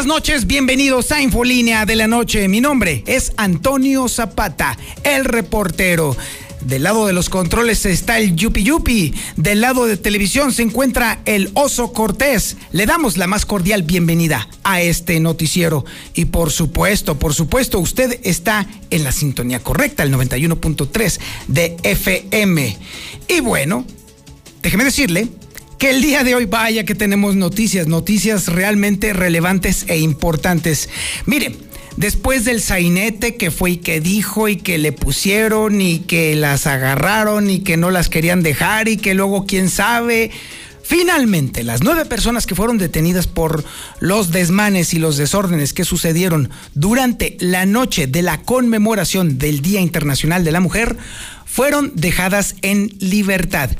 Buenas noches, bienvenidos a Infolínea de la Noche. Mi nombre es Antonio Zapata, el reportero. Del lado de los controles está el Yupi Yupi. Del lado de televisión se encuentra el Oso Cortés. Le damos la más cordial bienvenida a este noticiero. Y por supuesto, por supuesto, usted está en la sintonía correcta, el 91.3 de FM. Y bueno, déjeme decirle que el día de hoy vaya que tenemos noticias, noticias realmente relevantes e importantes. Mire, después del sainete que fue y que dijo y que le pusieron y que las agarraron y que no las querían dejar y que luego quién sabe. Finalmente, las nueve personas que fueron detenidas por los desmanes y los desórdenes que sucedieron durante la noche de la conmemoración del Día Internacional de la Mujer fueron dejadas en libertad.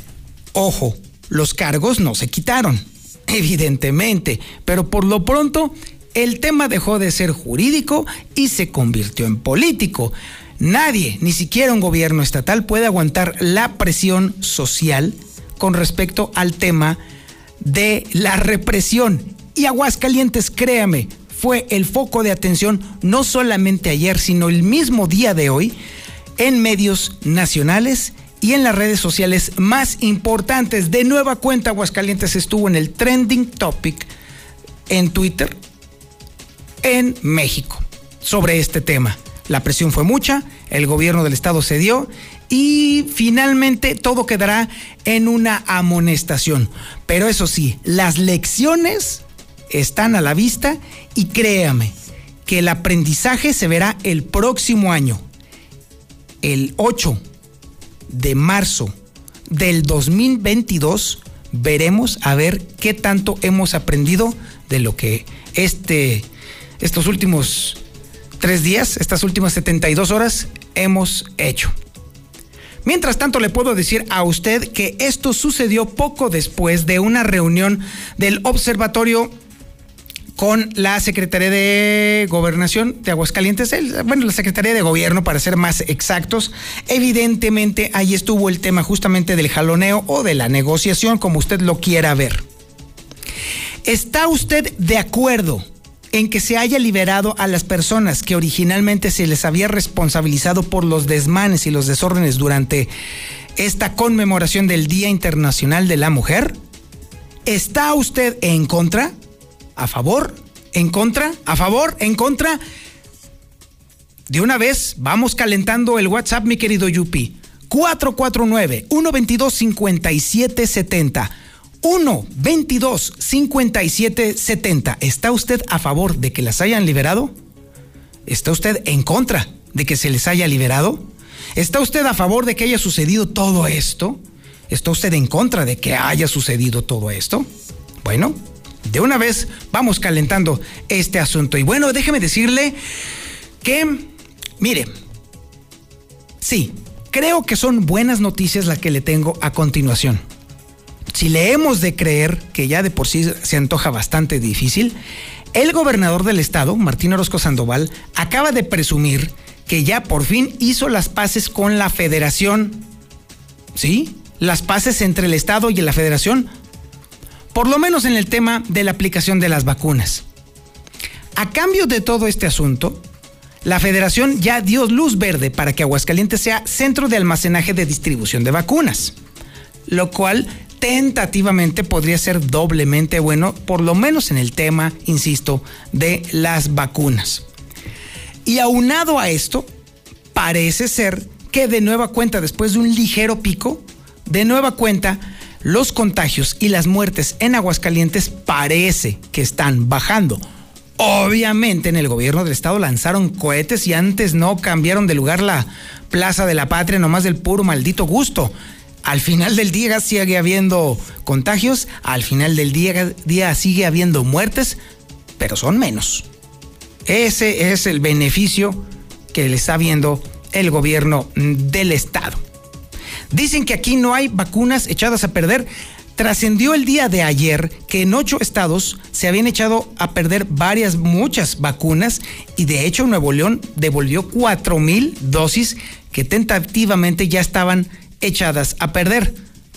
Ojo, los cargos no se quitaron, evidentemente, pero por lo pronto el tema dejó de ser jurídico y se convirtió en político. Nadie, ni siquiera un gobierno estatal, puede aguantar la presión social con respecto al tema de la represión. Y Aguascalientes, créame, fue el foco de atención no solamente ayer, sino el mismo día de hoy en medios nacionales y en las redes sociales más importantes. De nueva cuenta, Aguascalientes estuvo en el trending topic en Twitter en México sobre este tema. La presión fue mucha, el gobierno del estado cedió y finalmente todo quedará en una amonestación. Pero eso sí, las lecciones están a la vista y créame que el aprendizaje se verá el próximo año, el 8 de marzo del 2022 veremos a ver qué tanto hemos aprendido de lo que este, estos últimos tres días, estas últimas 72 horas hemos hecho. Mientras tanto, le puedo decir a usted que esto sucedió poco después de una reunión del Observatorio con la Secretaría de Gobernación de Aguascalientes, bueno, la Secretaría de Gobierno para ser más exactos. Evidentemente ahí estuvo el tema justamente del jaloneo o de la negociación, como usted lo quiera ver. ¿Está usted de acuerdo en que se haya liberado a las personas que originalmente se les había responsabilizado por los desmanes y los desórdenes durante esta conmemoración del Día Internacional de la Mujer? ¿Está usted en contra? ¿A favor? ¿En contra? ¿A favor? ¿En contra? De una vez, vamos calentando el WhatsApp, mi querido Yupi. 449-122-5770. 1-22-5770. ¿Está usted a favor de que las hayan liberado? ¿Está usted en contra de que se les haya liberado? ¿Está usted a favor de que haya sucedido todo esto? ¿Está usted en contra de que haya sucedido todo esto? Bueno, de una vez vamos calentando este asunto. Y bueno, déjeme decirle que, mire, sí, creo que son buenas noticias las que le tengo a continuación. Si le hemos de creer, que ya de por sí se antoja bastante difícil, el gobernador del estado, Martín Orozco Sandoval, acaba de presumir que ya por fin hizo las paces con la federación. ¿Sí? Las paces entre el estado y la federación por lo menos en el tema de la aplicación de las vacunas. A cambio de todo este asunto, la federación ya dio luz verde para que Aguascalientes sea centro de almacenaje de distribución de vacunas, lo cual tentativamente podría ser doblemente bueno, por lo menos en el tema, insisto, de las vacunas. Y aunado a esto, parece ser que de nueva cuenta, después de un ligero pico, de nueva cuenta, los contagios y las muertes en Aguascalientes parece que están bajando. Obviamente en el gobierno del estado lanzaron cohetes y antes no cambiaron de lugar la Plaza de la Patria nomás del puro maldito gusto. Al final del día sigue habiendo contagios, al final del día, sigue habiendo muertes, pero son menos. Ese es el beneficio que le está viendo el gobierno del estado. Dicen que aquí no hay vacunas echadas a perder. Trascendió el día de ayer que en ocho estados se habían echado a perder varias, muchas vacunas y de hecho Nuevo León devolvió cuatro mil dosis que tentativamente ya estaban echadas a perder.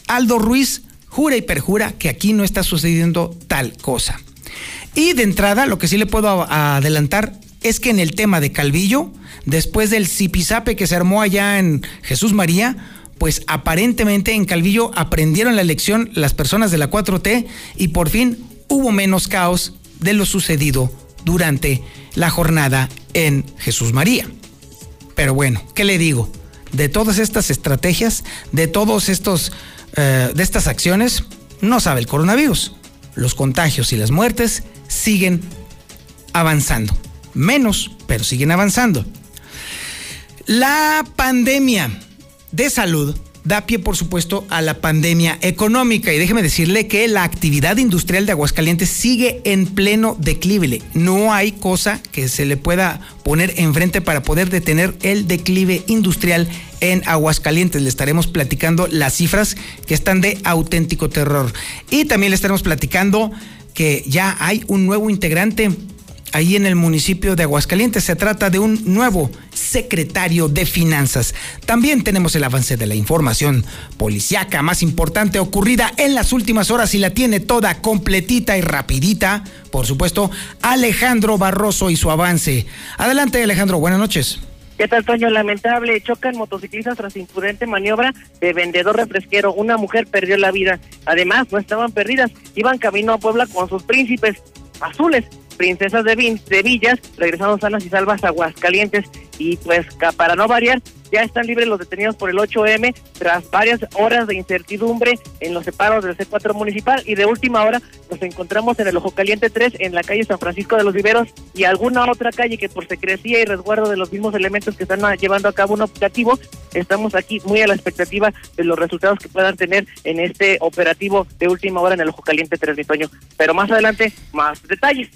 Aldo Ruiz jura y perjura que aquí no está sucediendo tal cosa. Y de entrada, lo que sí le puedo adelantar es que en el tema de Calvillo, después del zipizape que se armó allá en Jesús María, pues aparentemente en Calvillo aprendieron la lección las personas de la 4T y por fin hubo menos caos de lo sucedido durante la jornada en Jesús María. Pero bueno, ¿qué le digo? De todas estas estrategias, de todos estos, eh, de estas acciones, no sabe el coronavirus. Los contagios y las muertes siguen avanzando. Menos, pero siguen avanzando. La pandemia de salud da pie, por supuesto, a la pandemia económica. Y déjeme decirle que la actividad industrial de Aguascalientes sigue en pleno declive. No hay cosa que se le pueda poner enfrente para poder detener el declive industrial en Aguascalientes. Le estaremos platicando las cifras que están de auténtico terror. Y también le estaremos platicando que ya hay un nuevo integrante ahí en el municipio de Aguascalientes. Se trata de un nuevo secretario de Finanzas. También tenemos el avance de la información policiaca más importante ocurrida en las últimas horas y la tiene toda completita y rapidita. Por supuesto, Alejandro Barroso y su avance. Adelante Alejandro, buenas noches. ¿Qué tal, Toño? Lamentable, chocan motociclistas tras imprudente maniobra de vendedor refresquero. Una mujer perdió la vida. Además, no estaban perdidas, iban camino a Puebla con sus príncipes azules princesas de, de Villas regresaron sanas y salvas a Aguascalientes y pues para no variar ya están libres los detenidos por el 8M tras varias horas de incertidumbre en los separos del C4 municipal y de última hora nos encontramos en el Ojo Caliente 3 en la calle San Francisco de los Viveros y alguna otra calle que por secrecía y resguardo de los mismos elementos que están llevando a cabo un operativo, estamos aquí muy a la expectativa de los resultados que puedan tener en este operativo de última hora en el Ojo Caliente 3, mi Toño. Pero más adelante, más detalles.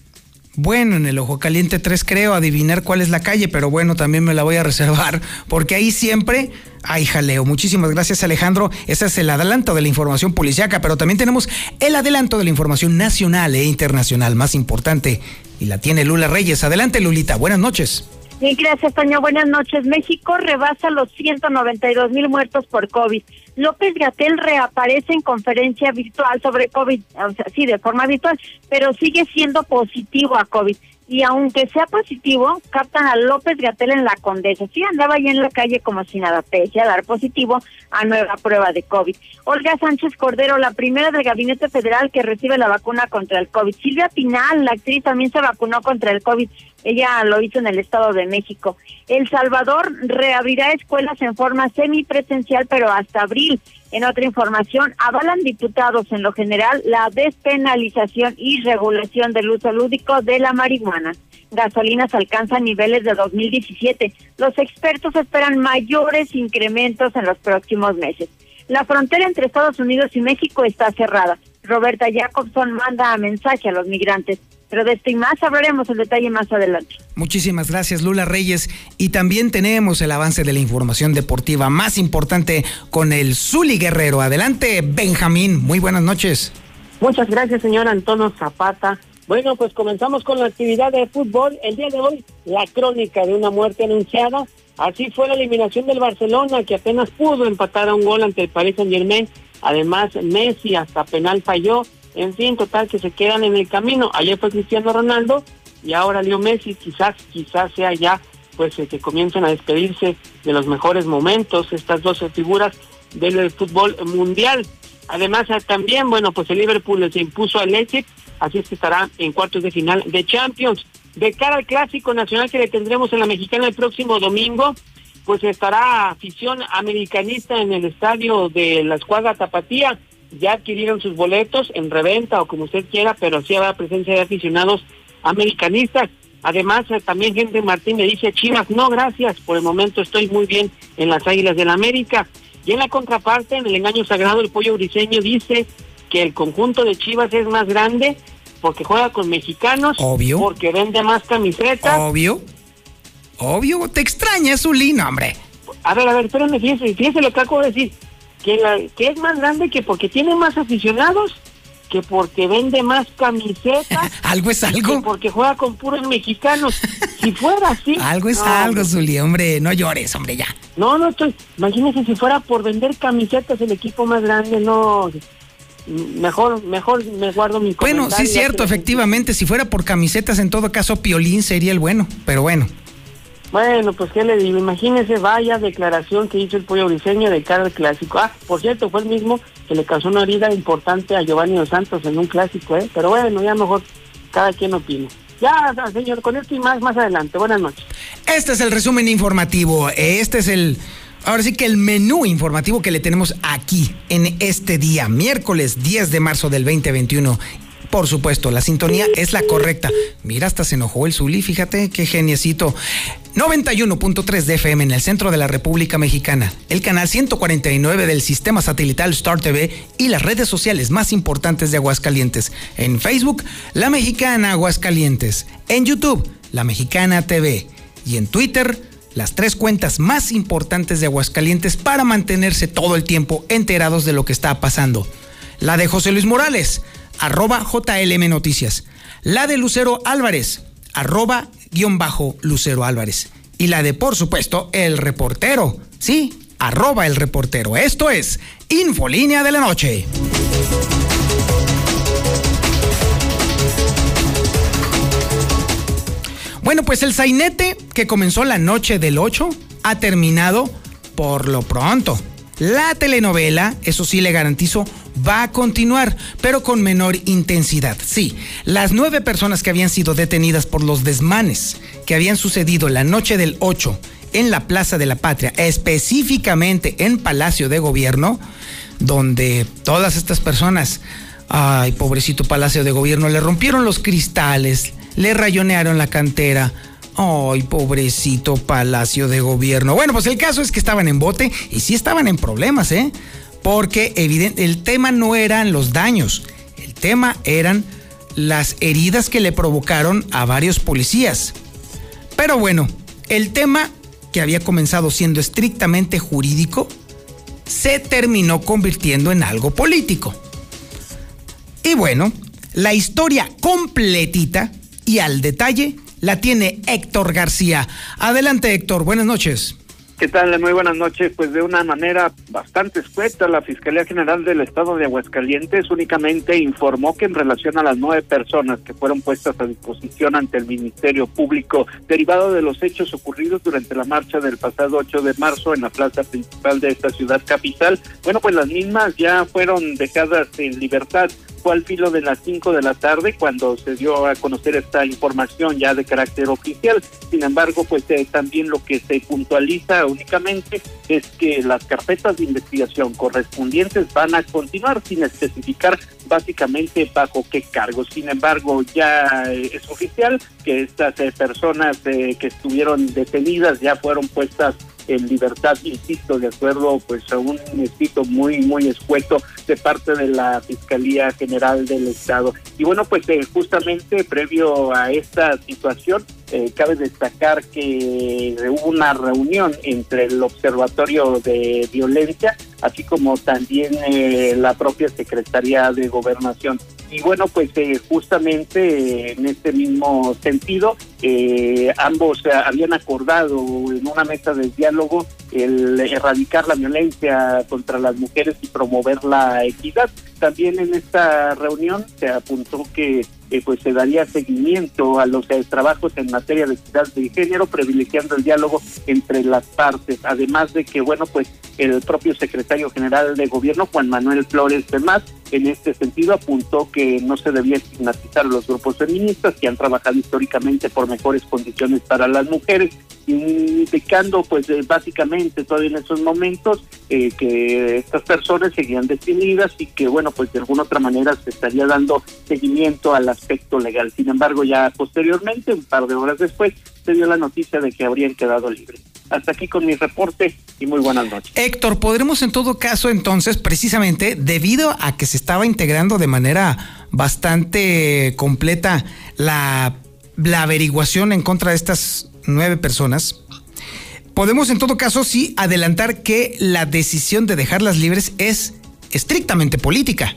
Bueno, en el Ojo Caliente 3 creo adivinar cuál es la calle, pero bueno, también me la voy a reservar, porque ahí siempre hay jaleo. Muchísimas gracias Alejandro. Ese es el adelanto de la información policiaca, pero también tenemos el adelanto de la información nacional e internacional más importante, y la tiene Lula Reyes. Adelante Lulita, buenas noches. Sí, gracias, Toño. Buenas noches. México rebasa los 192 mil muertos por COVID. López Gatel reaparece en conferencia virtual sobre COVID, o sea, sí, de forma virtual, pero sigue siendo positivo a COVID y aunque sea positivo, captan a López Gatel en la Condesa. Sí, andaba ahí en la calle como si nada, pese a dar positivo a nueva prueba de COVID. Olga Sánchez Cordero, la primera del Gabinete Federal que recibe la vacuna contra el COVID. Silvia Pinal, la actriz, también se vacunó contra el COVID. Ella lo hizo en el Estado de México. El Salvador reabrirá escuelas en forma semipresencial, pero hasta abril. En otra información, avalan diputados en lo general la despenalización y regulación del uso lúdico de la marihuana. Gasolinas alcanzan niveles de 2017. Los expertos esperan mayores incrementos en los próximos meses. La frontera entre Estados Unidos y México está cerrada. Roberta Jacobson manda mensaje a los migrantes. Pero de esto y más hablaremos en detalle más adelante. Muchísimas gracias, Lula Reyes. Y también tenemos el avance de la información deportiva más importante con el Zuli Guerrero. Adelante, Benjamín. Muy buenas noches. Muchas gracias, señor Antonio Zapata. Bueno, pues comenzamos con la actividad de fútbol. El día de hoy, la crónica de una muerte anunciada. Así fue la eliminación del Barcelona, que apenas pudo empatar a un gol ante el Paris Saint Germain. Además, Messi hasta penal falló en fin, total que se quedan en el camino. Ayer fue Cristiano Ronaldo y ahora Leo Messi, quizás, quizás sea ya pues que comiencen a despedirse de los mejores momentos estas 12 figuras del fútbol mundial. Además, eh, también, bueno, pues el Liverpool se impuso al Leipzig, así es que estará en cuartos de final de Champions. De cara al clásico nacional que le tendremos en la mexicana el próximo domingo, pues estará afición americanista en el estadio de la escuadra Tapatía ya adquirieron sus boletos en reventa o como usted quiera, pero sí habrá presencia de aficionados americanistas. Además, eh, también gente Martín me dice, Chivas, no, gracias, por el momento estoy muy bien en las Águilas del la América. Y en la contraparte, en el engaño sagrado, el pollo briseño dice que el conjunto de Chivas es más grande porque juega con mexicanos, Obvio. porque vende más camisetas. Obvio. Obvio, te extraña Zulín, hombre. A ver, a ver, espérame, fíjese, fíjese lo que acabo de decir. Que, la, que es más grande que porque tiene más aficionados que porque vende más camisetas. algo es algo. Que porque juega con puros mexicanos. si fuera así. Algo es algo, Zuli, hombre, no llores, hombre, ya. No, no estoy. Imagínese si fuera por vender camisetas el equipo más grande, no. Mejor, mejor me guardo mi Bueno, sí, cierto, efectivamente. Si fuera por camisetas, en todo caso, Piolín sería el bueno, pero bueno. Bueno, pues qué le digo, imagínese, vaya declaración que hizo el pollo briseño de cara al clásico. Ah, por cierto, fue el mismo que le causó una herida importante a Giovanni Dos Santos en un clásico, ¿eh? Pero bueno, ya mejor cada quien opina. Ya, señor, con esto y más más adelante. Buenas noches. Este es el resumen informativo. Este es el, ahora sí que el menú informativo que le tenemos aquí en este día, miércoles 10 de marzo del 2021. Por supuesto, la sintonía es la correcta. Mira, hasta se enojó el Zuli, fíjate qué geniecito. 91.3 de FM en el centro de la República Mexicana, el canal 149 del sistema satelital Star TV y las redes sociales más importantes de Aguascalientes. En Facebook, La Mexicana Aguascalientes. En YouTube, La Mexicana TV. Y en Twitter, las tres cuentas más importantes de Aguascalientes para mantenerse todo el tiempo enterados de lo que está pasando. La de José Luis Morales, arroba JLM Noticias. La de Lucero Álvarez, arroba guion bajo Lucero Álvarez. Y la de, por supuesto, el reportero. Sí, arroba el reportero. Esto es Infolínea de la Noche. Bueno, pues el sainete que comenzó la noche del 8 ha terminado por lo pronto. La telenovela, eso sí le garantizo, va a continuar, pero con menor intensidad. Sí, las nueve personas que habían sido detenidas por los desmanes que habían sucedido la noche del 8 en la Plaza de la Patria, específicamente en Palacio de Gobierno, donde todas estas personas, ay, pobrecito Palacio de Gobierno, le rompieron los cristales, le rayonearon la cantera, Ay, pobrecito Palacio de Gobierno. Bueno, pues el caso es que estaban en bote y sí estaban en problemas, ¿eh? Porque evidente, el tema no eran los daños, el tema eran las heridas que le provocaron a varios policías. Pero bueno, el tema que había comenzado siendo estrictamente jurídico se terminó convirtiendo en algo político. Y bueno, la historia completita y al detalle la tiene Héctor García. Adelante Héctor, buenas noches. ¿Qué tal? Muy buenas noches. Pues de una manera bastante escueta, la Fiscalía General del Estado de Aguascalientes únicamente informó que en relación a las nueve personas que fueron puestas a disposición ante el Ministerio Público derivado de los hechos ocurridos durante la marcha del pasado 8 de marzo en la plaza principal de esta ciudad capital, bueno, pues las mismas ya fueron dejadas en libertad al filo de las 5 de la tarde cuando se dio a conocer esta información ya de carácter oficial. Sin embargo, pues eh, también lo que se puntualiza únicamente es que las carpetas de investigación correspondientes van a continuar sin especificar básicamente bajo qué cargo. Sin embargo, ya eh, es oficial que estas eh, personas que estuvieron detenidas ya fueron puestas en libertad, insisto, de acuerdo pues a un escrito muy, muy escueto de parte de la Fiscalía General del Estado. Y bueno, pues eh, justamente previo a esta situación, eh, cabe destacar que hubo una reunión entre el Observatorio de Violencia, así como también eh, la propia Secretaría de Gobernación. Y bueno, pues eh, justamente en este mismo sentido, ambos habían acordado en una mesa de diálogo el erradicar la violencia contra las mujeres y promover la equidad. También en esta reunión se apuntó que eh, pues se daría seguimiento a los eh, trabajos en materia de equidad de género, privilegiando el diálogo entre las partes, además de que, bueno, pues el propio secretario general de gobierno, Juan Manuel Flores Más, en este sentido apuntó que no se debía estigmatizar a los grupos feministas que han trabajado históricamente por mejores condiciones para las mujeres, indicando pues eh, básicamente todavía en esos momentos que estas personas seguían detenidas y que bueno pues de alguna otra manera se estaría dando seguimiento a las aspecto legal. Sin embargo, ya posteriormente, un par de horas después, se dio la noticia de que habrían quedado libres. Hasta aquí con mi reporte y muy buenas noches. Héctor, podremos en todo caso entonces, precisamente debido a que se estaba integrando de manera bastante completa la, la averiguación en contra de estas nueve personas, podemos en todo caso sí adelantar que la decisión de dejarlas libres es estrictamente política.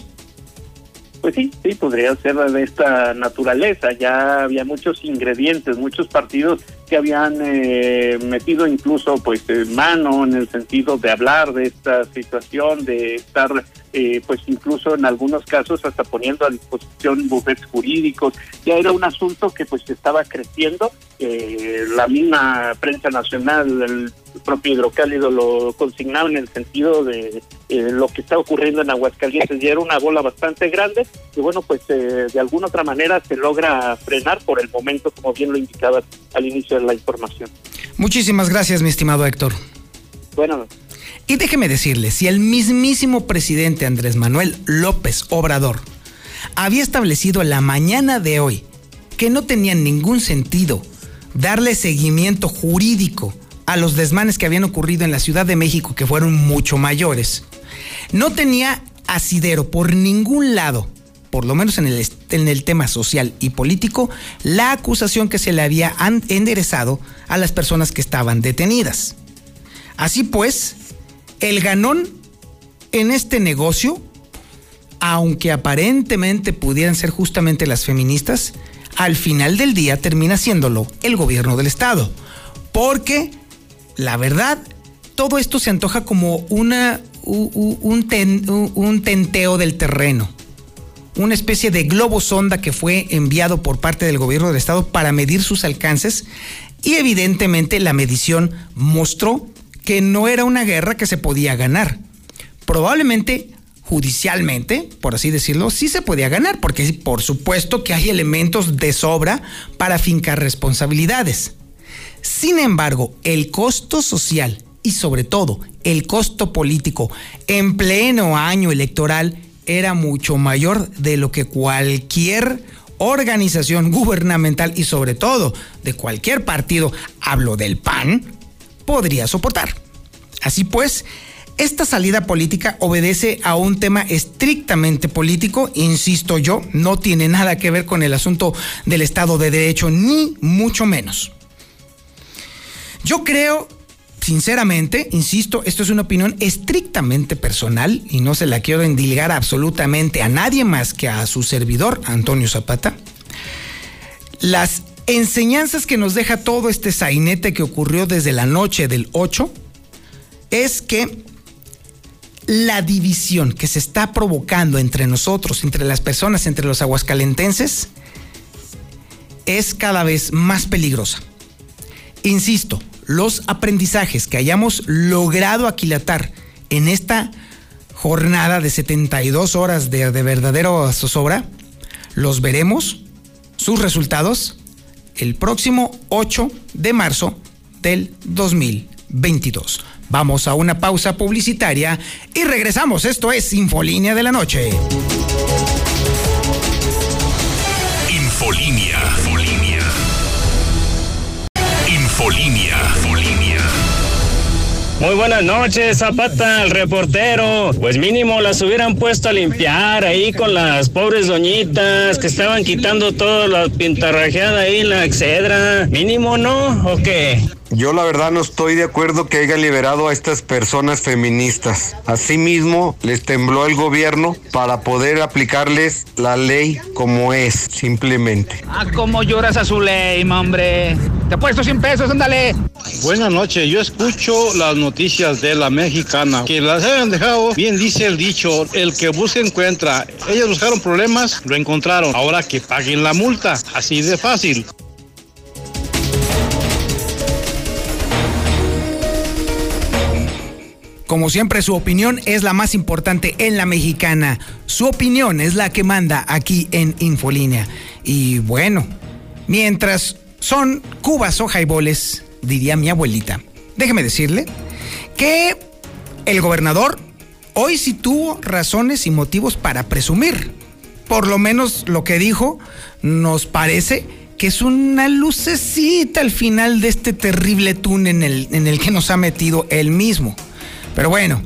Pues sí, sí, podría ser de esta naturaleza. Ya había muchos ingredientes, muchos partidos que habían eh, metido incluso pues mano en el sentido de hablar de esta situación, de estar eh, pues incluso en algunos casos hasta poniendo a disposición bufetes jurídicos. Ya era un asunto que pues estaba creciendo. Eh, la misma prensa nacional, el propio hidrocálido lo consignaba en el sentido de eh, lo que está ocurriendo en Aguascalientes. Ya era una bola bastante grande y bueno, pues de alguna otra manera se logra frenar por el momento, como bien lo indicaba al inicio de la información. Muchísimas gracias, mi estimado Héctor. Bueno. Y déjeme decirle, si el mismísimo presidente Andrés Manuel López Obrador había establecido la mañana de hoy que no tenía ningún sentido darle seguimiento jurídico a los desmanes que habían ocurrido en la Ciudad de México, que fueron mucho mayores, no tenía asidero por ningún lado, por lo menos en el, en el tema social y político, la acusación que se le había enderezado a las personas que estaban detenidas. Así pues, el ganón en este negocio, aunque aparentemente pudieran ser justamente las feministas, al final del día termina siéndolo el gobierno del Estado. Porque, la verdad, todo esto se antoja como una, un, tenteo del terreno. Una especie de globo sonda que fue enviado por parte del gobierno del Estado para medir sus alcances y evidentemente la medición mostró que no era una guerra que se podía ganar. Probablemente judicialmente, por así decirlo, sí se podía ganar, porque por supuesto que hay elementos de sobra para fincar responsabilidades. Sin embargo, el costo social y sobre todo el costo político en pleno año electoral era mucho mayor de lo que cualquier organización gubernamental y sobre todo de cualquier partido, hablo del PAN, podría soportar. Así pues, esta salida política obedece a un tema estrictamente político, insisto yo, no tiene nada que ver con el asunto del Estado de Derecho, ni mucho menos. Yo creo, sinceramente, insisto, esto es una opinión estrictamente personal y no se la quiero endilgar absolutamente a nadie más que a su servidor, Antonio Zapata. Las enseñanzas que nos deja todo este sainete que ocurrió desde la noche del 8 es que la división que se está provocando entre nosotros, entre las personas, entre los aguascalentenses, es cada vez más peligrosa. Insisto, los aprendizajes que hayamos logrado aquilatar en esta jornada de 72 horas de, de verdadero zozobra, los veremos, sus resultados, el próximo 8 de marzo del 2022. Vamos a una pausa publicitaria y regresamos. Esto es Infolínea de la Noche. Infolínea. Infolínea. Infolínea. Muy buenas noches, Zapata, el reportero. Pues mínimo las hubieran puesto a limpiar ahí con las pobres doñitas que estaban quitando toda la pintarrajeada ahí la excedra. Mínimo, ¿no? ¿O qué? Yo la verdad no estoy de acuerdo que hayan liberado a estas personas feministas. Asimismo, les tembló el gobierno para poder aplicarles la ley como es, simplemente. Ah, cómo lloras a su ley, hombre. Te he puesto 100 pesos, ándale. Buenas noches, yo escucho las noticias de la mexicana. Que las hayan dejado, bien dice el dicho, el que busca encuentra. Ellos buscaron problemas, lo encontraron. Ahora que paguen la multa, así de fácil. Como siempre, su opinión es la más importante en la mexicana. Su opinión es la que manda aquí en Infolínea. Y bueno, mientras son cubas o jaiboles, diría mi abuelita, déjeme decirle que el gobernador hoy sí tuvo razones y motivos para presumir. Por lo menos lo que dijo nos parece que es una lucecita al final de este terrible túnel en el, en el que nos ha metido él mismo. Pero bueno,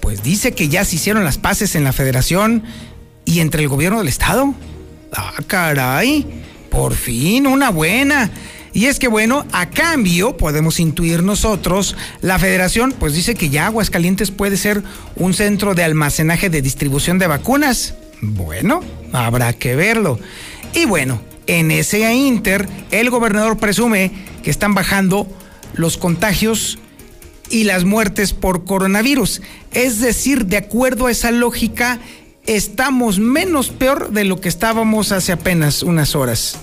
pues dice que ya se hicieron las paces en la federación y entre el gobierno del estado. Ah, caray, por fin, una buena. Y es que bueno, a cambio, podemos intuir nosotros, la federación pues dice que ya Aguascalientes puede ser un centro de almacenaje de distribución de vacunas. Bueno, habrá que verlo. Y bueno, en ese inter, el gobernador presume que están bajando los contagios y las muertes por coronavirus. Es decir, de acuerdo a esa lógica, estamos menos peor de lo que estábamos hace apenas unas horas.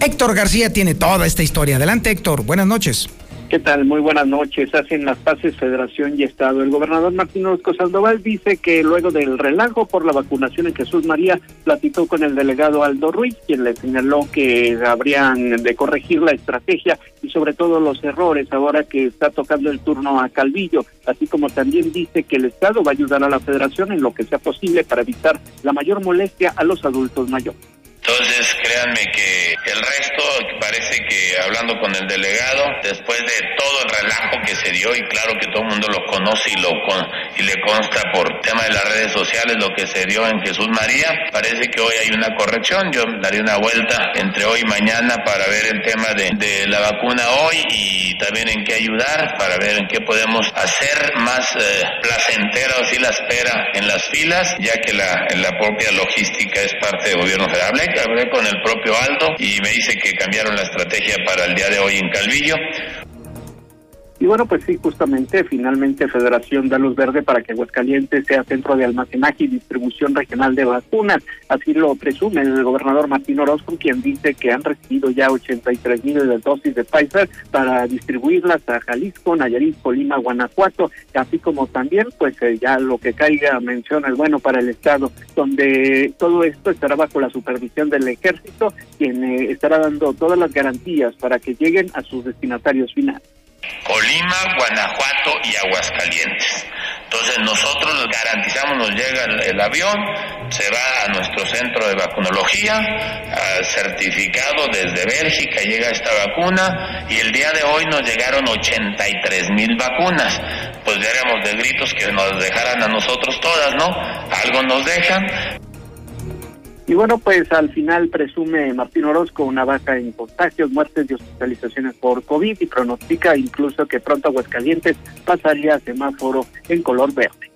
Héctor García tiene toda esta historia. Adelante, Héctor. Buenas noches. ¿Qué tal? Muy buenas noches. Hacen las paces Federación y Estado. El gobernador Martín Orozco Sandoval dice que luego del relajo por la vacunación en Jesús María, platicó con el delegado Aldo Ruiz, quien le señaló que habrían de corregir la estrategia y sobre todo los errores ahora que está tocando el turno a Calvillo, así como también dice que el Estado va a ayudar a la Federación en lo que sea posible para evitar la mayor molestia a los adultos mayores. Entonces, créanme que el resto, parece que hablando con el delegado, después de todo el relajo que se dio, y claro que todo el mundo lo conoce y, lo y le consta por tema de las redes sociales lo que se dio en Jesús María, parece que hoy hay una corrección. Yo daré una vuelta entre hoy y mañana para ver el tema de, de la vacuna hoy y también en qué ayudar, para ver en qué podemos hacer más eh, placentera o si la espera en las filas, ya que la, la propia logística es parte del gobierno federal hablé con el propio Aldo y me dice que cambiaron la estrategia para el día de hoy en Calvillo. Y bueno, pues sí, justamente, finalmente Federación da luz verde para que Aguascalientes sea centro de almacenaje y distribución regional de vacunas. Así lo presume el gobernador Martín Orozco, quien dice que han recibido ya 83 mil dosis de Pfizer para distribuirlas a Jalisco, Nayarit, Colima, Guanajuato, así como también, pues eh, ya lo que caiga menciona es bueno para el Estado, donde todo esto estará bajo la supervisión del Ejército, quien eh, estará dando todas las garantías para que lleguen a sus destinatarios finales. Colima, Guanajuato y Aguascalientes. Entonces nosotros garantizamos, nos llega el, avión, se va a nuestro centro de vacunología, certificado desde Bélgica, llega esta vacuna y el día de hoy nos llegaron 83 mil vacunas. Pues veremos de gritos que nos dejaran a nosotros todas, ¿no? Algo nos dejan, y bueno, pues al final presume Martín Orozco una baja en contagios, muertes y hospitalizaciones por COVID y pronostica incluso que pronto Aguascalientes pasaría a semáforo en color verde.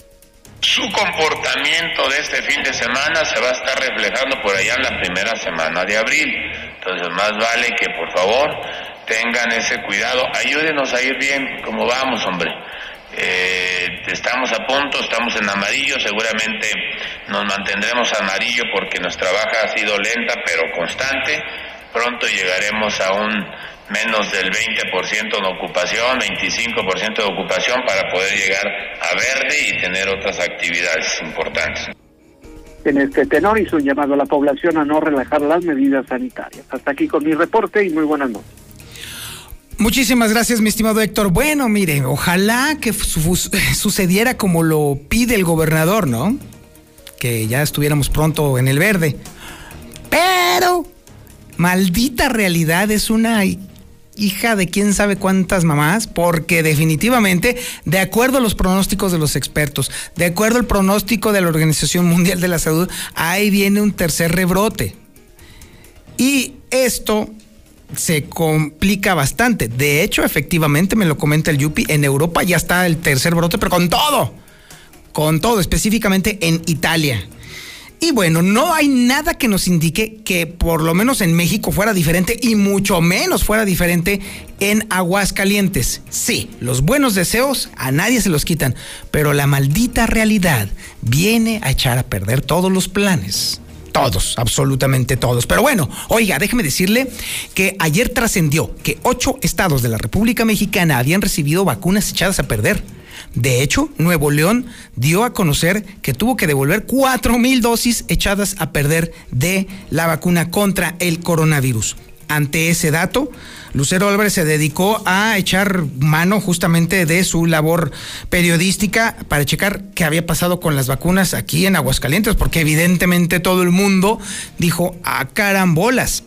Su comportamiento de este fin de semana se va a estar reflejando por allá en la primera semana de abril. Entonces, más vale que por favor tengan ese cuidado. Ayúdenos a ir bien como vamos, hombre. Eh, estamos a punto, estamos en amarillo, seguramente nos mantendremos amarillo porque nuestra baja ha sido lenta pero constante. Pronto llegaremos a un menos del 20% de ocupación, 25% de ocupación para poder llegar a verde y tener otras actividades importantes. En este tenor hizo un llamado a la población a no relajar las medidas sanitarias. Hasta aquí con mi reporte y muy buenas noches. Muchísimas gracias, mi estimado Héctor. Bueno, mire, ojalá que sucediera como lo pide el gobernador, ¿no? Que ya estuviéramos pronto en el verde. Pero, maldita realidad, es una hija de quién sabe cuántas mamás, porque definitivamente, de acuerdo a los pronósticos de los expertos, de acuerdo al pronóstico de la Organización Mundial de la Salud, ahí viene un tercer rebrote. Y esto se complica bastante. De hecho, efectivamente, me lo comenta el Yupi, en Europa ya está el tercer brote, pero con todo, con todo, específicamente en Italia. Y bueno, no hay nada que nos indique que por lo menos en México fuera diferente y mucho menos fuera diferente en Aguascalientes. Sí, los buenos deseos a nadie se los quitan, pero la maldita realidad viene a echar a perder todos los planes. Todos, absolutamente todos. Pero bueno, oiga, déjeme decirle que ayer trascendió que ocho estados de la República Mexicana habían recibido vacunas echadas a perder. De hecho, Nuevo León dio a conocer que tuvo que devolver cuatro mil dosis echadas a perder de la vacuna contra el coronavirus. Ante ese dato, Lucero Álvarez se dedicó a echar mano justamente de su labor periodística para checar qué había pasado con las vacunas aquí en Aguascalientes, porque evidentemente todo el mundo dijo a carambolas.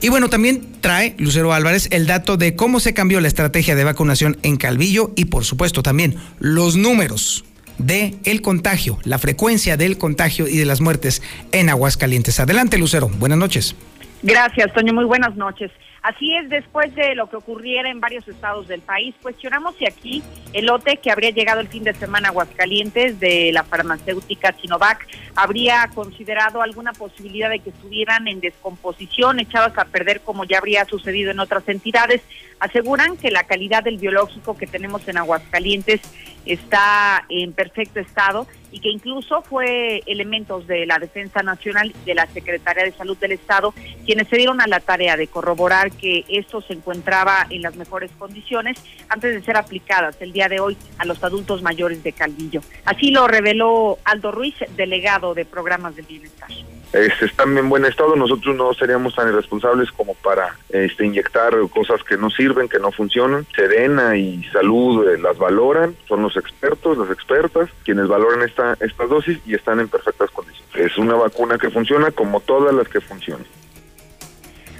Y bueno, también trae Lucero Álvarez el dato de cómo se cambió la estrategia de vacunación en Calvillo y por supuesto también los números de el contagio, la frecuencia del contagio y de las muertes en Aguascalientes. Adelante, Lucero. Buenas noches. Gracias, Toño. Muy buenas noches. Así es, después de lo que ocurriera en varios estados del país, cuestionamos si aquí el lote que habría llegado el fin de semana a Aguascalientes de la farmacéutica Sinovac habría considerado alguna posibilidad de que estuvieran en descomposición, echadas a perder como ya habría sucedido en otras entidades. Aseguran que la calidad del biológico que tenemos en Aguascalientes está en perfecto estado y que incluso fue elementos de la Defensa Nacional de la Secretaría de Salud del Estado quienes se dieron a la tarea de corroborar que esto se encontraba en las mejores condiciones antes de ser aplicadas el día de hoy a los adultos mayores de Calvillo. Así lo reveló Aldo Ruiz, delegado de programas de bienestar. Este, están en buen estado, nosotros no seríamos tan irresponsables como para este, inyectar cosas que no sirven, que no funcionan. Serena y Salud eh, las valoran, son los expertos, las expertas, quienes valoran esta, esta dosis y están en perfectas condiciones. Es una vacuna que funciona como todas las que funcionan.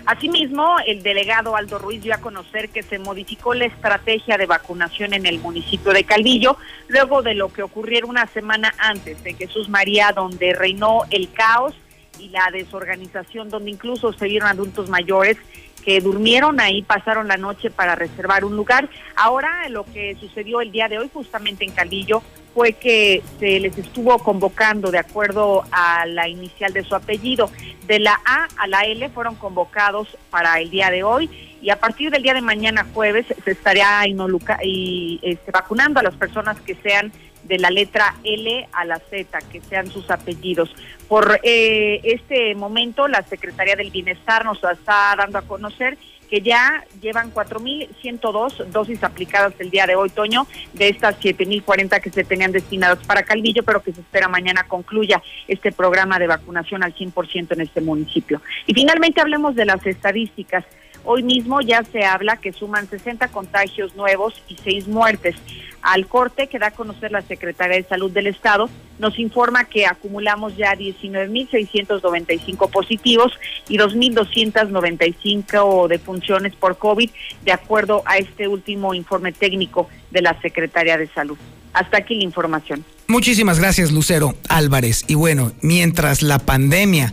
Asimismo, el delegado Aldo Ruiz dio a conocer que se modificó la estrategia de vacunación en el municipio de Calvillo, luego de lo que ocurriera una semana antes en Jesús María, donde reinó el caos y la desorganización, donde incluso se vieron adultos mayores que durmieron ahí, pasaron la noche para reservar un lugar. Ahora lo que sucedió el día de hoy justamente en Calvillo fue que se les estuvo convocando de acuerdo a la inicial de su apellido. De la A a la L fueron convocados para el día de hoy y a partir del día de mañana jueves se estaría y, este, vacunando a las personas que sean de la letra L a la Z, que sean sus apellidos. Por eh, este momento, la Secretaría del Bienestar nos está dando a conocer que ya llevan 4.102 dosis aplicadas el día de hoy, Toño, de estas 7.040 que se tenían destinadas para Calvillo, pero que se espera mañana concluya este programa de vacunación al 100% en este municipio. Y finalmente hablemos de las estadísticas. Hoy mismo ya se habla que suman 60 contagios nuevos y 6 muertes. Al corte que da a conocer la Secretaría de Salud del Estado, nos informa que acumulamos ya 19.695 positivos y 2.295 defunciones por COVID, de acuerdo a este último informe técnico de la Secretaría de Salud. Hasta aquí la información. Muchísimas gracias, Lucero Álvarez. Y bueno, mientras la pandemia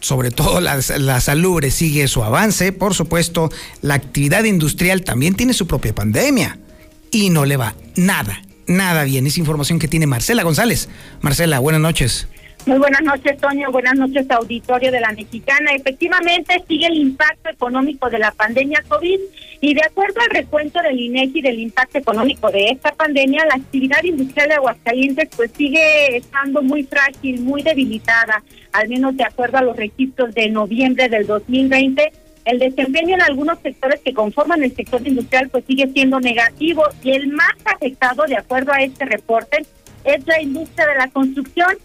sobre todo la, la salud sigue su avance, por supuesto, la actividad industrial también tiene su propia pandemia y no le va nada, nada bien. Es información que tiene Marcela González. Marcela, buenas noches. Muy buenas noches, Toño. Buenas noches, auditorio de la Mexicana. Efectivamente, sigue el impacto económico de la pandemia COVID y de acuerdo al recuento del INEGI del impacto económico de esta pandemia, la actividad industrial de Aguascalientes pues sigue estando muy frágil, muy debilitada, al menos de acuerdo a los registros de noviembre del 2020 el desempeño en algunos sectores que conforman el sector industrial pues sigue siendo negativo y el más afectado, de acuerdo a este reporte, es la industria de la construcción.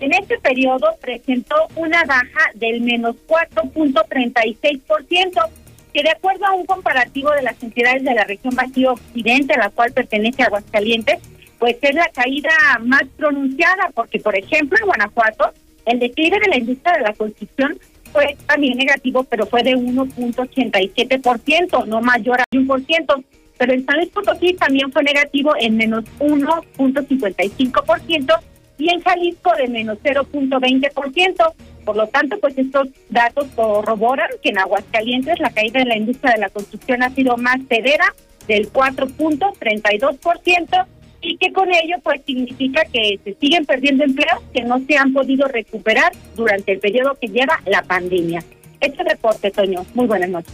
En este periodo presentó una baja del menos 4.36%, que de acuerdo a un comparativo de las entidades de la región Bajío Occidente, a la cual pertenece Aguascalientes, pues es la caída más pronunciada, porque por ejemplo en Guanajuato, el declive de la industria de la construcción fue también negativo, pero fue de 1.87%, no mayor a 1%. Pero en San Luis Potosí también fue negativo en menos 1.55% y en Jalisco de menos 0.20%. Por lo tanto, pues estos datos corroboran que en Aguascalientes la caída de la industria de la construcción ha sido más severa, del 4.32%, y que con ello pues significa que se siguen perdiendo empleos que no se han podido recuperar durante el periodo que lleva la pandemia. Este reporte, Toño. Muy buenas noches.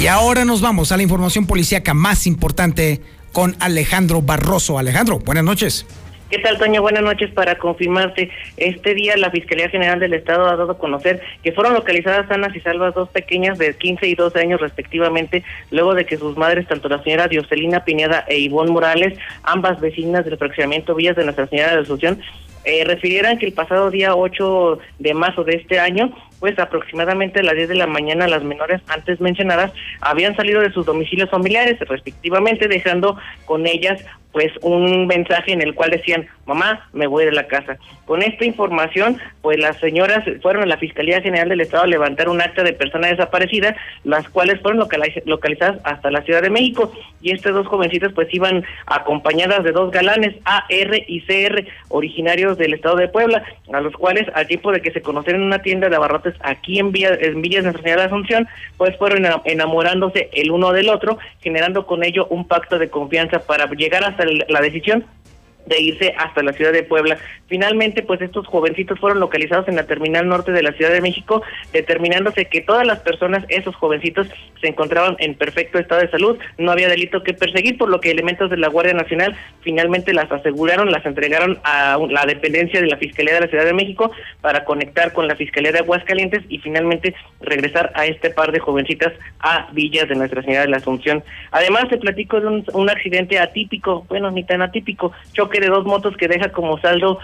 Y ahora nos vamos a la información policíaca más importante con Alejandro Barroso. Alejandro, buenas noches. ¿Qué tal, Toño? Buenas noches. Para confirmarte, este día la Fiscalía General del Estado ha dado a conocer que fueron localizadas sanas y salvas dos pequeñas de 15 y 12 años respectivamente, luego de que sus madres, tanto la señora Dioselina Piñada e Ivonne Morales, ambas vecinas del fraccionamiento Villas de Nuestra Señora de Asunción, eh, refirieran que el pasado día 8 de marzo de este año, pues aproximadamente a las 10 de la mañana las menores antes mencionadas habían salido de sus domicilios familiares respectivamente, dejando con ellas pues un mensaje en el cual decían, mamá, me voy de la casa. Con esta información, pues las señoras fueron a la Fiscalía General del Estado a levantar un acta de persona desaparecida, las cuales fueron localizadas hasta la Ciudad de México. Y estas dos jovencitas pues iban acompañadas de dos galanes, AR y CR, originarios del estado de Puebla, a los cuales al tiempo de que se conocieron en una tienda de abarrotes aquí en, Villa, en Villas Nuestra Señora de Asunción, pues fueron enamorándose el uno del otro, generando con ello un pacto de confianza para llegar hasta la decisión de irse hasta la ciudad de Puebla. Finalmente, pues estos jovencitos fueron localizados en la terminal norte de la Ciudad de México, determinándose que todas las personas, esos jovencitos, se encontraban en perfecto estado de salud, no había delito que perseguir, por lo que elementos de la Guardia Nacional finalmente las aseguraron, las entregaron a la dependencia de la Fiscalía de la Ciudad de México para conectar con la Fiscalía de Aguascalientes y finalmente regresar a este par de jovencitas a Villas de Nuestra Señora de la Asunción. Además, se platicó de un, un accidente atípico, bueno, ni tan atípico, choque de dos motos que deja como saldo,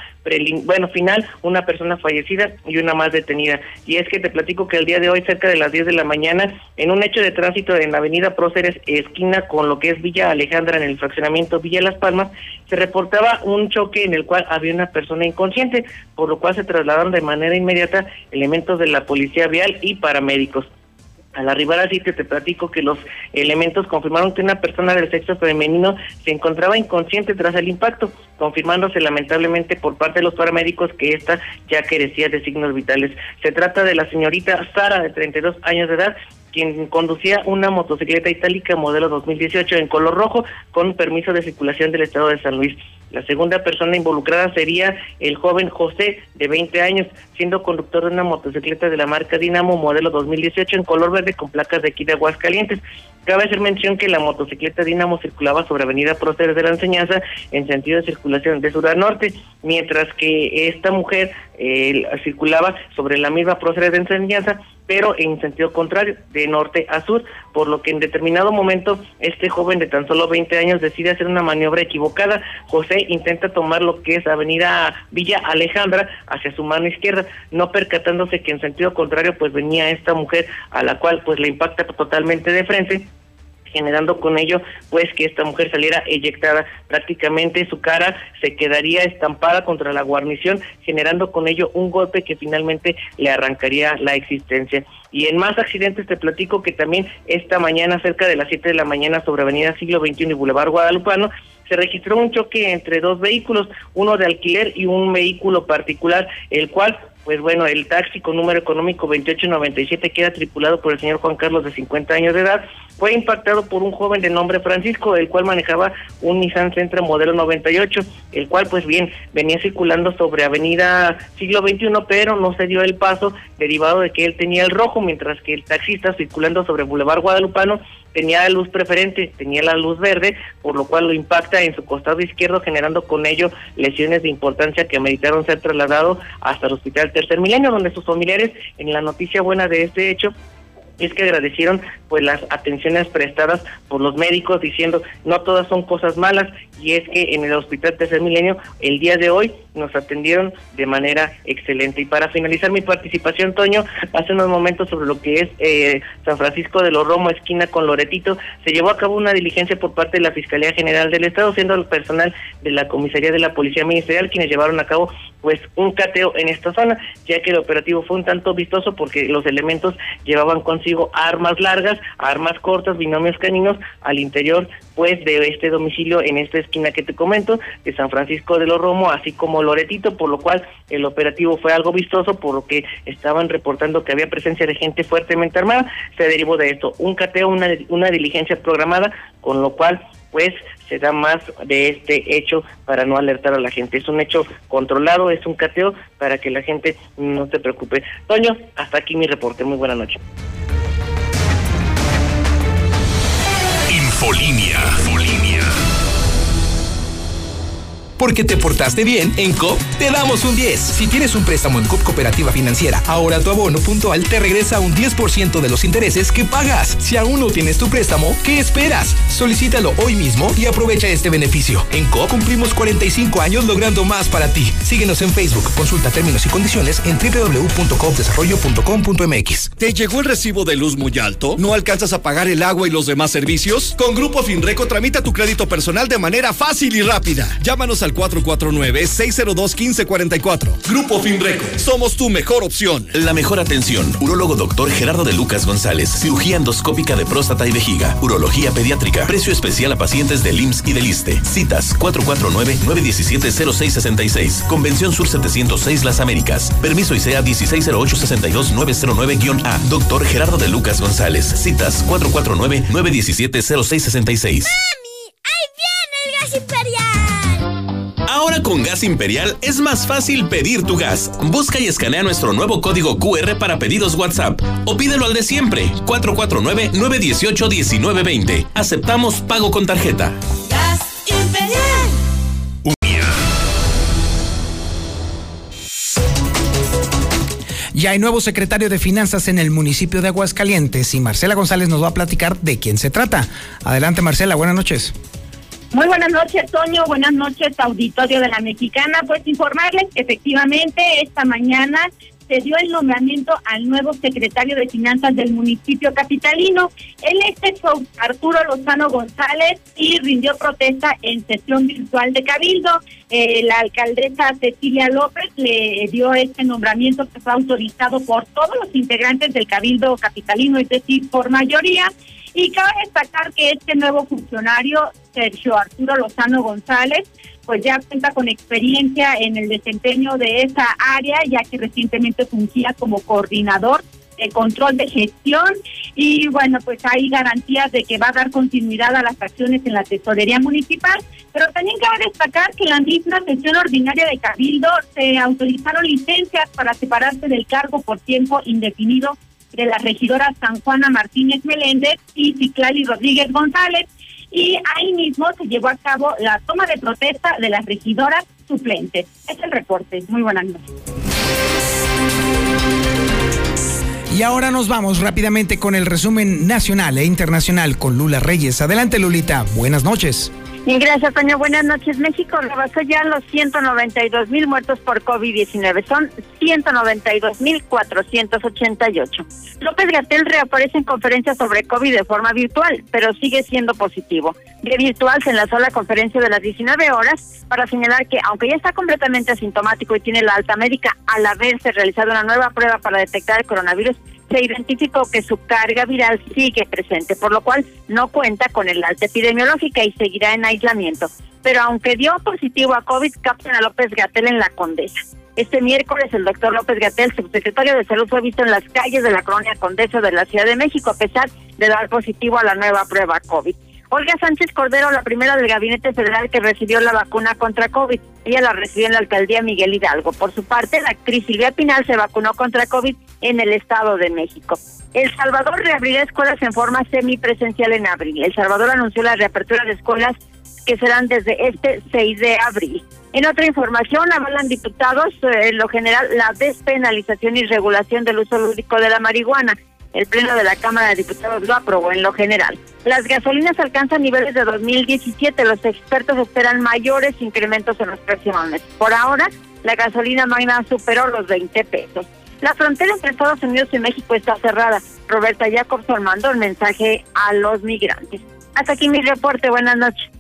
bueno, final, una persona fallecida y una más detenida. Y es que te platico que el día de hoy, cerca de las 10 de la mañana, en un hecho de tránsito en la avenida Próceres, esquina con lo que es Villa Alejandra, en el fraccionamiento Villa Las Palmas, se reportaba un choque en el cual había una persona inconsciente, por lo cual se trasladaron de manera inmediata elementos de la policía vial y paramédicos. Al arribar al sitio te platico que los elementos confirmaron que una persona del sexo femenino se encontraba inconsciente tras el impacto, confirmándose lamentablemente por parte de los paramédicos que ésta ya carecía de signos vitales. Se trata de la señorita Sara, de 32 años de edad, quien conducía una motocicleta itálica modelo 2018 en color rojo con permiso de circulación del estado de San Luis. La segunda persona involucrada sería el joven José, de 20 años, siendo conductor de una motocicleta de la marca Dinamo modelo 2018 en color verde con placas de aquí de Aguascalientes. Cabe hacer mención que la motocicleta Dinamo circulaba sobre Avenida Próceres de la Enseñanza en sentido de circulación de sur a norte, mientras que esta mujer eh, circulaba sobre la misma Próceres de Enseñanza, pero en sentido contrario, de norte a sur, por lo que en determinado momento este joven de tan solo 20 años decide hacer una maniobra equivocada. José intenta tomar lo que es Avenida Villa Alejandra hacia su mano izquierda, no percatándose que en sentido contrario pues venía esta mujer a la cual pues le impacta totalmente de frente generando con ello pues que esta mujer saliera eyectada. Prácticamente su cara se quedaría estampada contra la guarnición generando con ello un golpe que finalmente le arrancaría la existencia. Y en más accidentes te platico que también esta mañana cerca de las 7 de la mañana sobre Avenida Siglo XXI y Boulevard Guadalupano se registró un choque entre dos vehículos, uno de alquiler y un vehículo particular, el cual pues bueno, el taxi con número económico 2897 queda tripulado por el señor Juan Carlos de 50 años de edad, fue impactado por un joven de nombre Francisco, el cual manejaba un Nissan Sentra modelo 98, el cual pues bien venía circulando sobre avenida siglo XXI, pero no se dio el paso derivado de que él tenía el rojo, mientras que el taxista circulando sobre Boulevard Guadalupano tenía la luz preferente, tenía la luz verde, por lo cual lo impacta en su costado izquierdo, generando con ello lesiones de importancia que ameritaron ser trasladados hasta el Hospital Tercer Milenio, donde sus familiares, en la noticia buena de este hecho, es que agradecieron pues las atenciones prestadas por los médicos diciendo no todas son cosas malas y es que en el Hospital Tercer Milenio el día de hoy nos atendieron de manera excelente. Y para finalizar mi participación, Toño, hace unos momentos sobre lo que es eh, San Francisco de los Romo, esquina con Loretito, se llevó a cabo una diligencia por parte de la Fiscalía General del Estado, siendo el personal de la Comisaría de la Policía Ministerial quienes llevaron a cabo pues un cateo en esta zona, ya que el operativo fue un tanto vistoso porque los elementos llevaban consigo armas largas, armas cortas, binomios caninos al interior pues de este domicilio en esta esquina que te comento de San Francisco de los Romo, así como Loretito, por lo cual el operativo fue algo vistoso, por lo que estaban reportando que había presencia de gente fuertemente armada, se derivó de esto un cateo, una, una diligencia programada, con lo cual pues se da más de este hecho para no alertar a la gente. Es un hecho controlado, es un cateo para que la gente no se preocupe. Toño, hasta aquí mi reporte. Muy buena noche. Infolinia. Porque te portaste bien, en COP te damos un 10. Si tienes un préstamo en COP Cooperativa Financiera, ahora tu abono puntual te regresa un 10% de los intereses que pagas. Si aún no tienes tu préstamo, ¿qué esperas? Solicítalo hoy mismo y aprovecha este beneficio. En COP cumplimos 45 años logrando más para ti. Síguenos en Facebook, consulta términos y condiciones en www.copdesarrollo.com.mx. ¿Te llegó el recibo de luz muy alto? ¿No alcanzas a pagar el agua y los demás servicios? Con Grupo Finreco tramita tu crédito personal de manera fácil y rápida. Llámanos al al 449-602-1544. Grupo Finreco, somos tu mejor opción. La mejor atención. Urólogo doctor Gerardo de Lucas González. Cirugía endoscópica de próstata y vejiga. Urología pediátrica. Precio especial a pacientes del IMSS y del ISTE. Citas 449-917-0666. Convención Sur 706 Las Américas. Permiso ICEA 160862909-A. Doctor Gerardo de Lucas González. Citas 449-917-0666. Con Gas Imperial es más fácil pedir tu gas. Busca y escanea nuestro nuevo código QR para pedidos WhatsApp o pídelo al de siempre 449-918-1920. Aceptamos pago con tarjeta. Gas Imperial. Ya hay nuevo secretario de Finanzas en el municipio de Aguascalientes y Marcela González nos va a platicar de quién se trata. Adelante Marcela, buenas noches. Muy buenas noches, Toño. Buenas noches, auditorio de la Mexicana. Pues informarles que efectivamente esta mañana se dio el nombramiento al nuevo secretario de Finanzas del municipio capitalino. Él es Arturo Lozano González y rindió protesta en sesión virtual de Cabildo. Eh, la alcaldesa Cecilia López le dio este nombramiento que fue autorizado por todos los integrantes del Cabildo capitalino, es decir, por mayoría. Y cabe destacar que este nuevo funcionario, Sergio Arturo Lozano González, pues ya cuenta con experiencia en el desempeño de esa área, ya que recientemente fungía como coordinador de control de gestión y bueno, pues hay garantías de que va a dar continuidad a las acciones en la tesorería municipal, pero también cabe destacar que en la misma sesión ordinaria de Cabildo se autorizaron licencias para separarse del cargo por tiempo indefinido de la regidora San Juana Martínez Meléndez y Ciclali Rodríguez González. Y ahí mismo se llevó a cabo la toma de protesta de las regidoras suplentes. Es el reporte. Muy buenas noches. Y ahora nos vamos rápidamente con el resumen nacional e internacional con Lula Reyes. Adelante, Lulita. Buenas noches. Y gracias, Toño. Buenas noches. México rebasó ya los 192 mil muertos por COVID-19. Son 192 mil 488. López Gatel reaparece en conferencia sobre COVID de forma virtual, pero sigue siendo positivo. De virtual se enlazó la conferencia de las 19 horas para señalar que, aunque ya está completamente asintomático y tiene la alta médica, al haberse realizado una nueva prueba para detectar el coronavirus, se identificó que su carga viral sigue presente, por lo cual no cuenta con el alta epidemiológica y seguirá en aislamiento. Pero aunque dio positivo a COVID, captan a López Gatel en la Condesa. Este miércoles el doctor López Gatel, subsecretario de Salud, fue visto en las calles de la colonia Condesa de la Ciudad de México, a pesar de dar positivo a la nueva prueba COVID. Olga Sánchez Cordero, la primera del Gabinete Federal que recibió la vacuna contra COVID. Ella la recibió en la alcaldía Miguel Hidalgo. Por su parte, la actriz Silvia Pinal se vacunó contra COVID en el Estado de México. El Salvador reabrirá escuelas en forma semipresencial en abril. El Salvador anunció la reapertura de escuelas que serán desde este 6 de abril. En otra información, avalan diputados, eh, en lo general, la despenalización y regulación del uso lúdico de la marihuana. El Pleno de la Cámara de Diputados lo aprobó en lo general. Las gasolinas alcanzan niveles de 2017. Los expertos esperan mayores incrementos en los próximos meses. Por ahora, la gasolina magna superó los 20 pesos. La frontera entre Estados Unidos y México está cerrada. Roberta Jacobson mandó el mensaje a los migrantes. Hasta aquí mi reporte. Buenas noches.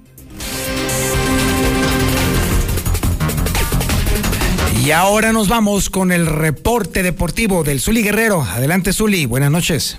Y ahora nos vamos con el reporte deportivo del Zuli Guerrero. Adelante, Zuli. Buenas noches.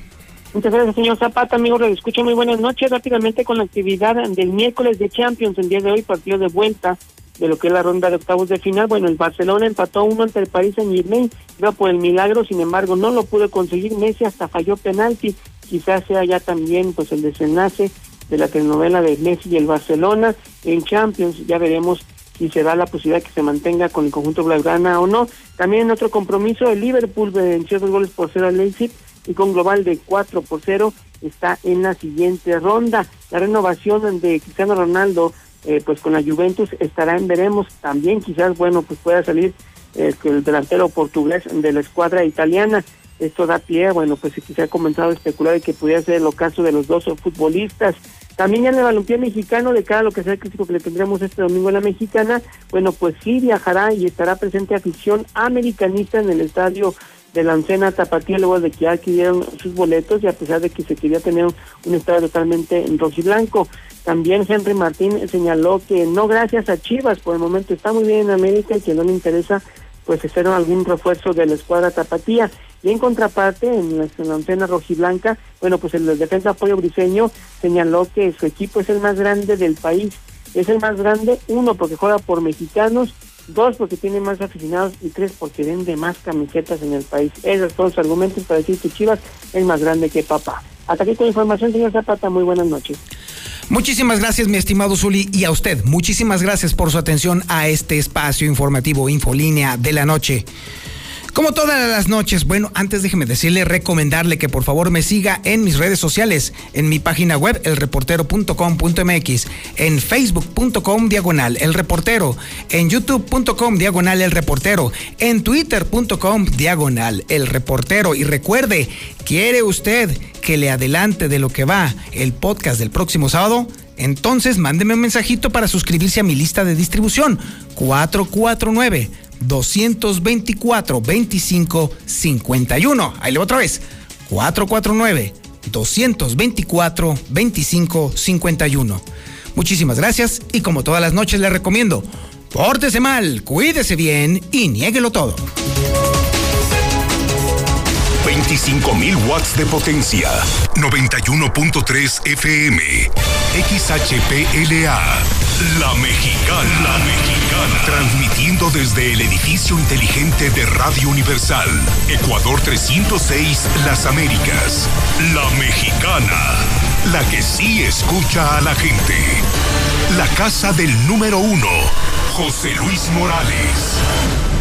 Muchas gracias, señor Zapata. Amigos, lo escucho muy buenas noches. Rápidamente con la actividad del miércoles de Champions, el día de hoy, partido de vuelta de lo que es la ronda de octavos de final. Bueno, el Barcelona empató uno ante el París Saint Germain, veo por el milagro, sin embargo, no lo pudo conseguir. Messi hasta falló penalti. Quizás sea ya también pues el desenlace de la telenovela de Messi y el Barcelona en Champions. Ya veremos si se da la posibilidad que se mantenga con el conjunto blaugrana o no. También en otro compromiso, el Liverpool venció dos goles por cero al Leipzig y con global de 4 por 0 está en la siguiente ronda. La renovación de Cristiano Ronaldo eh, pues con la Juventus estará en veremos. También quizás, bueno, pues pueda salir eh, el delantero portugués de la escuadra italiana. Esto da pie, bueno, pues se ha comenzado a especular de que pudiera ser el ocaso de los dos futbolistas. También ya en el balompié mexicano, de cara a lo que sea el crítico que le tendremos este domingo a la mexicana, bueno, pues sí viajará y estará presente afición americanista en el estadio de la Ancena Tapatía luego de que ya adquirieron sus boletos y a pesar de que se quería tener un estadio totalmente en blanco. También Henry Martín señaló que no gracias a Chivas, por el momento está muy bien en América y que no le interesa pues hacer algún refuerzo de la escuadra tapatía. Y en contraparte, en la antena rojiblanca, bueno, pues el defensa apoyo briseño señaló que su equipo es el más grande del país. Es el más grande, uno, porque juega por mexicanos, dos, porque tiene más aficionados y tres, porque vende más camisetas en el país. Esos son los argumentos para decir que Chivas es más grande que papá. Hasta aquí con información, señor Zapata. Muy buenas noches. Muchísimas gracias, mi estimado Zuli, y a usted, muchísimas gracias por su atención a este espacio informativo Infolínea de la noche. Como todas las noches, bueno, antes déjeme decirle, recomendarle que por favor me siga en mis redes sociales, en mi página web, elreportero.com.mx, en facebook.com diagonal el reportero, en youtube.com diagonal el reportero, en twitter.com diagonal el reportero. Y recuerde, ¿quiere usted que le adelante de lo que va el podcast del próximo sábado? Entonces mándeme un mensajito para suscribirse a mi lista de distribución 449 224 25 51. Ahí le otra vez. 449 224 25 51. Muchísimas gracias y como todas las noches le recomiendo, pórtese mal, cuídese bien y niéguelo todo. 25.000 watts de potencia. 91.3 FM. XHPLA. La Mexicana. La Mexicana. Transmitiendo desde el edificio inteligente de Radio Universal. Ecuador 306, Las Américas. La Mexicana. La que sí escucha a la gente. La casa del número uno. José Luis Morales.